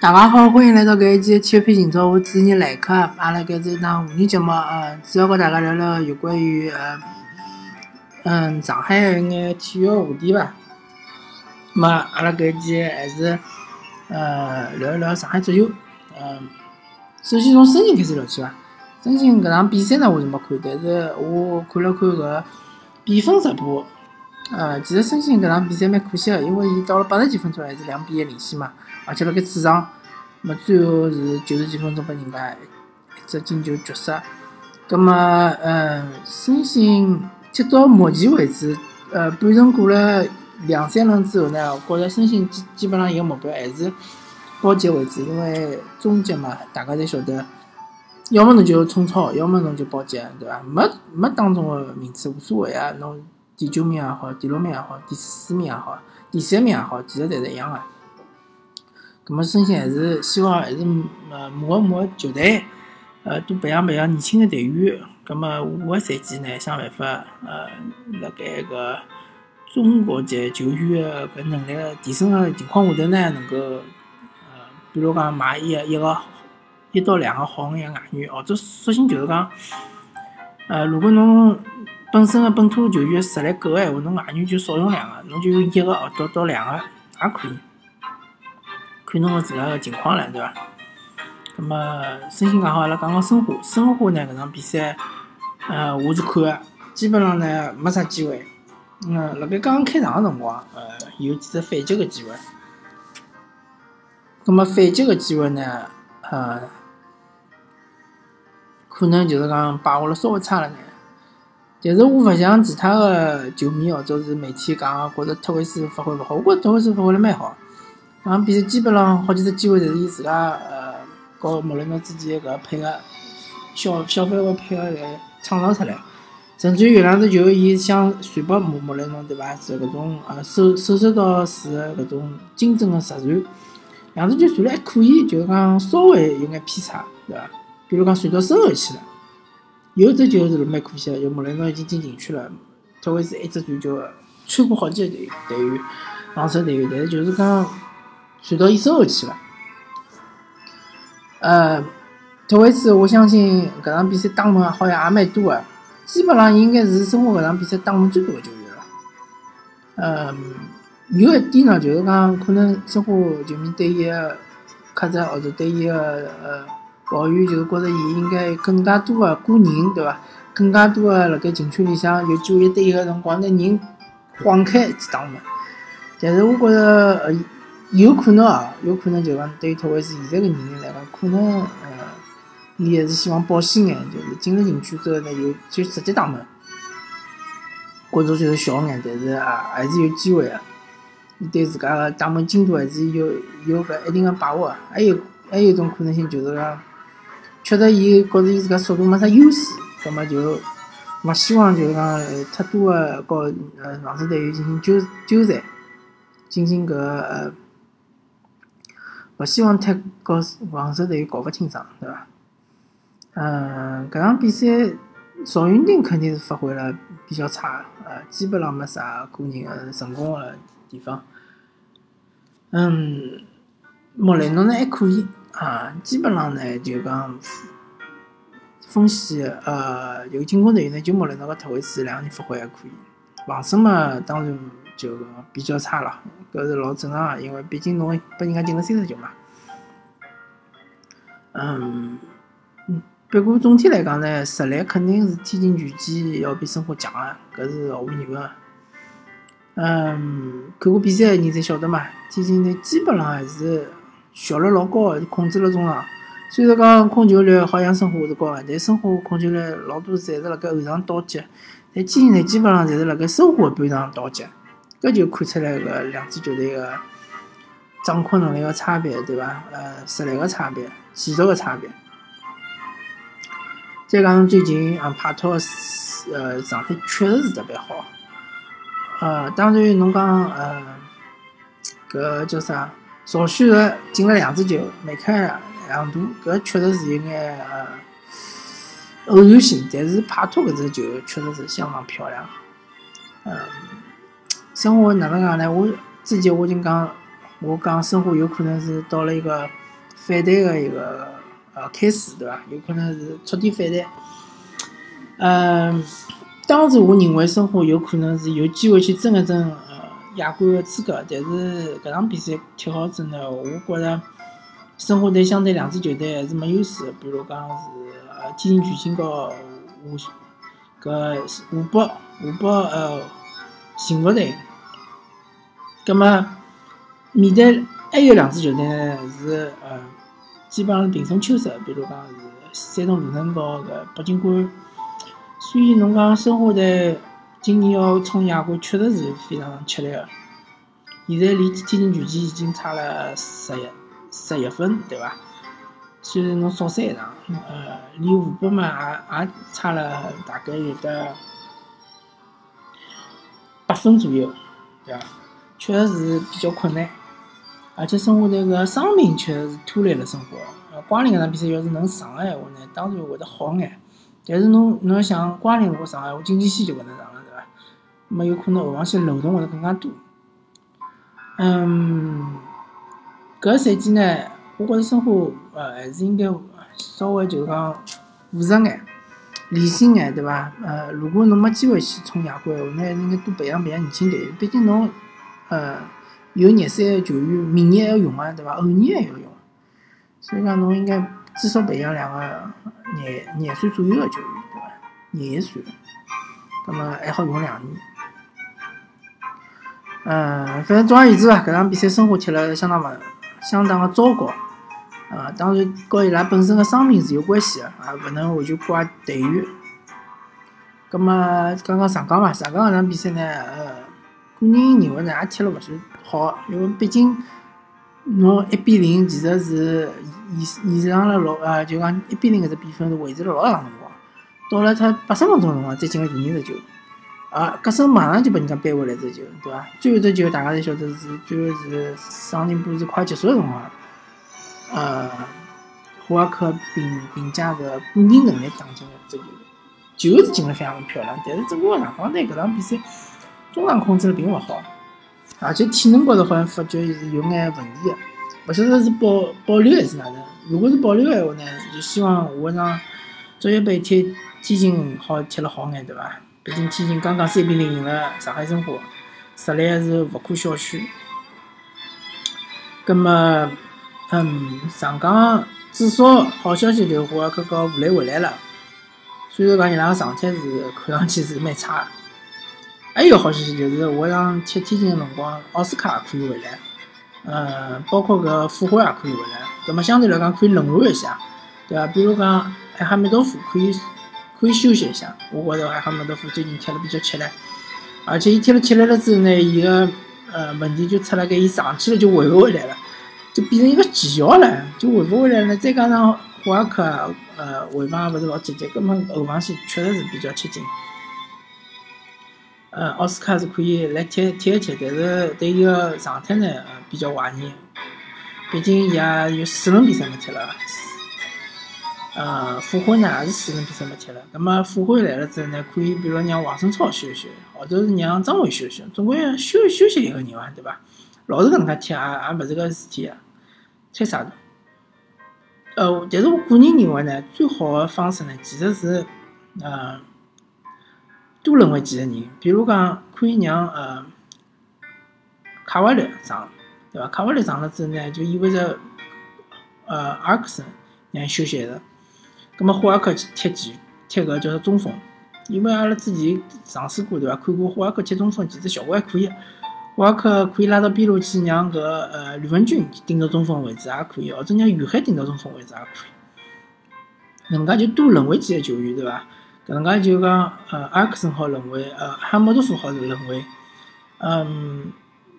大家好，欢迎来到搿一期体育频道，我主持人来客。阿拉搿是一档妇女节目，呃，主要和大家聊聊有关于呃，嗯，上海一眼体育话题吧。咁么，阿拉搿一期还是呃聊一聊上海足球。嗯，首先从申鑫开始聊起伐。申鑫搿场比赛呢，我是没看，但是我看了看搿比分直播。呃，其实申鑫搿场比赛蛮可惜个，因为伊到了八十几分钟还是两比一领先嘛，而且辣盖主场，么最后是九十几分钟拨人家一只进球绝杀。葛么，嗯，申鑫踢到目前为止，呃，半程过了两三轮之后呢，我觉着申鑫基基本上伊个目标还是保级为主，因为终极嘛，大家侪晓得，要么侬就冲超，要么侬就保级，对伐？没没当中个名次无所谓啊，侬。第九名也好，第六名也好，第四名也好，第三名也好，其实侪是一样的。咁么，孙兴还是希望还是呃磨一磨球队，呃多培养培养年轻的队员。咁么下个赛季呢，想办法呃辣盖个中国级球员的搿能力提升的情况下头呢，能够呃比如讲买一一个一到两个好眼外援，或者索性就是讲呃如果侬。本身个本土球员实力够个闲话，侬外援就少用两个，侬就用一个哦到到两个也可以，看侬个自家个情况了，对伐？那么，申鑫讲好，阿拉讲讲申花，申花呢搿场比赛，呃，我是看个，基本上呢没啥机会。嗯，辣盖刚刚开场个辰光，呃，有几只反击个机会。那么反击个机会呢，呃，可能就是讲把握了稍微差了眼。但是我勿像其他个球迷或者是媒体讲，觉着特维斯发挥勿好。我觉着特维斯发挥了蛮好，场比赛基本上好几只机会侪是伊自家呃，和莫雷诺之间搿配合，小小范围配合来创造出来。甚至于有两只球，伊想传拨莫莫雷诺，对伐？是搿种呃手手手到式个搿种精准个实传，两只球传了还可以，就是讲稍微有眼偏差，对伐？比如讲传到身后去了。有只球是蛮可惜个，就莫雷诺已经进禁区了，特维斯一只传球穿过好几个队队员，防守队员，但是就是讲传到伊身后去了。呃，特维斯，我相信搿场比赛打门好像也蛮多个，基本上应该是申花搿场比赛打门最多个球员了。呃，有一点呢，就是讲可能申花球迷对伊个克制或者对伊个呃。抱怨就是觉着伊应该更加多个过人，对伐？更加多个辣盖禁区里向有机会一对一个辰光，拿人晃开去打门。但是我觉着呃，有可能啊，有可能就是讲对于特维斯现在个年龄来讲，可能呃，伊还是希望保险眼，就是进了禁区之后呢，有就直接打门。觉着就是小眼，但是啊，还是有机会个。伊对自家个打门精度还是有有搿一定个把握。还有还有一种可能性就是讲。确实，伊觉着伊自家速度没啥优势，葛末就勿希望就是讲太多个和呃防守队员进行纠纠缠，进行搿呃，勿希望太和防守队员搞勿清爽，对伐？嗯，搿场比赛赵云霆肯定是发挥了比较差，呃，基本上没啥个人个成功个地方。嗯，莫雷诺呢还可以。啊，基本上呢，就讲风险，呃，有进攻队员呢，就莫雷诺个特维斯两个人发挥还可以，防守嘛，当然就比较差了，搿是老正常个，因为毕竟侬拨人家进了三十球嘛。嗯，不过总体来讲呢，实力肯定是天津拳击要比申花强个，搿是毫无疑问。嗯，看过比赛个人侪晓得嘛，天津队基本上还是。效率老高个，控制了中场。虽然讲控球率好像申花是高个，但申花控球率老多侪是辣盖后场倒击，但天津队基本上侪是辣盖申花半场倒击，搿就看出来搿两支球队个掌控能力个差别，对伐？呃，实力个差别，技术个差别。再加上最近啊，帕托呃状态确实是特别好。呃，当然侬讲呃，搿叫啥？赵旭日进了两只球，梅开两度，搿确实是有眼呃偶然性。但是帕托搿只球确实是相当漂亮。嗯，申花哪能讲呢？我之前我已经讲，我讲申花有可能是到了一个反弹的一个呃开始，对伐？有可能是触底反弹。嗯，当时我认为申花有可能是有机会去争一争亚冠个资格，但是搿场比赛踢好之后呢，我觉着申花队相对两支球队还是没优势的，比如讲是呃天津巨星和湖搿湖北湖北呃幸福队。葛么面对还有两支球队，是呃基本上是平分秋色，比如讲是山东鲁能和搿北京国安。所以侬讲申花队今年要冲亚冠，确实是非常吃力个。现在离天津权健已经差了十一十一分，对伐？虽然侬少赛一场，呃，离湖北嘛也也差了大概有得八分左右，对伐？确实是比较困难。而且申花队个伤病确实是拖累了生活。呃，瓜林搿场比赛要是能上个闲话呢，当然会得好眼。但是侬侬要想瓜林如果上海，我经济线就勿能上了，对伐？么有可能后防线漏洞会得更加多。嗯，搿赛季呢，我觉着申花呃还是应该稍微就是讲务实眼、理性眼，对伐？呃，如果侬没机会去冲亚冠，话，那还是应该多培养培养年轻队员。毕竟侬呃有廿三个球员，明年还要用啊，对伐？后年还要用，所以讲侬应该至少培养两个。廿廿岁左右个球员，对伐？廿一岁，葛末还好用两年。嗯，反正总而言之吧，搿场比赛申花踢了相当勿相当个糟糕。呃，当然和伊拉本身个伤病是有关系个，也勿能完全怪队员。葛末刚刚上港嘛，上港搿场比赛呢，呃，个人认为呢也踢了勿算好，因为毕竟侬一比零其实是。延延长了老呃，就讲一比零搿只比分是维持了老长辰光，到了他八十分钟辰光再进了第二只球，啊，格森马上就被人家扳回来只球，对伐？最后只球大家侪晓得是最后是上半部是快结束个辰光，呃，胡尔克凭凭借个个人能力打进了只球，球是进了非常漂亮，但是整个上港队搿场比赛中场控制了并勿好，而且体能高头好像发觉是有眼问题个。勿晓得是保保留还是哪能？如果是保留个闲话呢，就希望下一场足协杯踢天津好踢了好眼，对伐？毕竟天津刚刚三比零赢了上海申花，实力还是勿可小觑。葛末，嗯，上港至少好消息就是胡尔克和吴磊回来了，虽然讲伊拉个状态是看上去是蛮差。还有好消息就是下一场踢天津个辰光，奥斯卡可以回来。呃，包括搿复活也可以回来，葛末相对来讲可以轮换一下，对伐？比如讲艾哈梅多夫可以可以休息一下，我觉着还哈梅多夫最近踢了比较吃力，而且伊踢了起来了之后呢，伊个呃问题就出了，盖伊上去了就回勿回来了，就变成一个奇效了，就回勿回来了。再加上霍尔克呃回防也勿是老积极，根本后防线确实是比较吃紧。呃，奥斯卡是可以来踢踢一踢，但是对伊个状态呢，比较怀疑。毕竟伊也有四轮比赛没踢了。呃，复活呢也是四人比赛没踢了。那么复活来了之后呢，可以比如让王胜超休息，或者是让张伟休息，总归要休休息一个人伐，对伐？老是搿能介踢，也也勿是个事体啊，踢啥的？呃，但是我个人认为呢，最好的方式呢，其实是，呃。多轮换几个人，比如讲可以让呃卡瓦略上，对伐？卡瓦略上了之后呢，就意味着呃阿克森让休息一阵，葛末霍尔克踢几踢个叫做中锋，因为阿拉之前尝试过对伐？看过霍尔克踢中锋，其实效果还可以。霍尔克可以拉到边路去，让搿呃吕文君顶到中锋位置也可以，或者让于海顶到中锋位置也可以。能介就多轮回几个球员，对伐？搿能介就讲，呃，阿克森好轮回，呃，哈莫多夫好是轮回，嗯，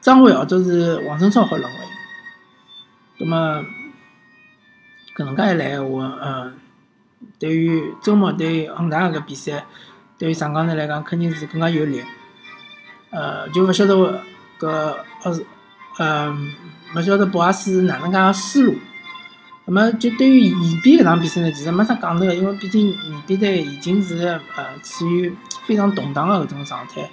张伟或者是王振超好轮回。葛么，搿能介一来闲话，嗯，对于周末对恒大搿比赛，对于上港队来讲肯定是更加有利。呃，就勿晓得搿奥斯，嗯，勿晓得博阿斯哪能介个思路。那么就对于延边搿场比赛呢，其实没啥讲头个，因为毕竟延边队已经是呃处于非常动荡个搿种状态，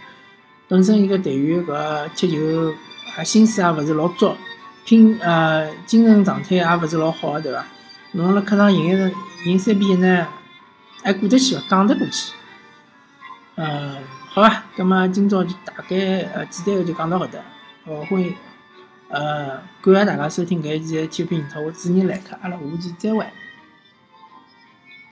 本身一个队员搿踢球啊心思也勿是老足，拼呃精神状态也勿是老好个，对伐？侬辣客场赢一场赢三比一呢，还过得去伐？讲得过去。嗯，好伐？葛末今朝就大概呃简单个就讲到搿搭。哦，欢迎呃感谢大家收听搿一期的体育频道，我主持人来客，阿拉下期再会。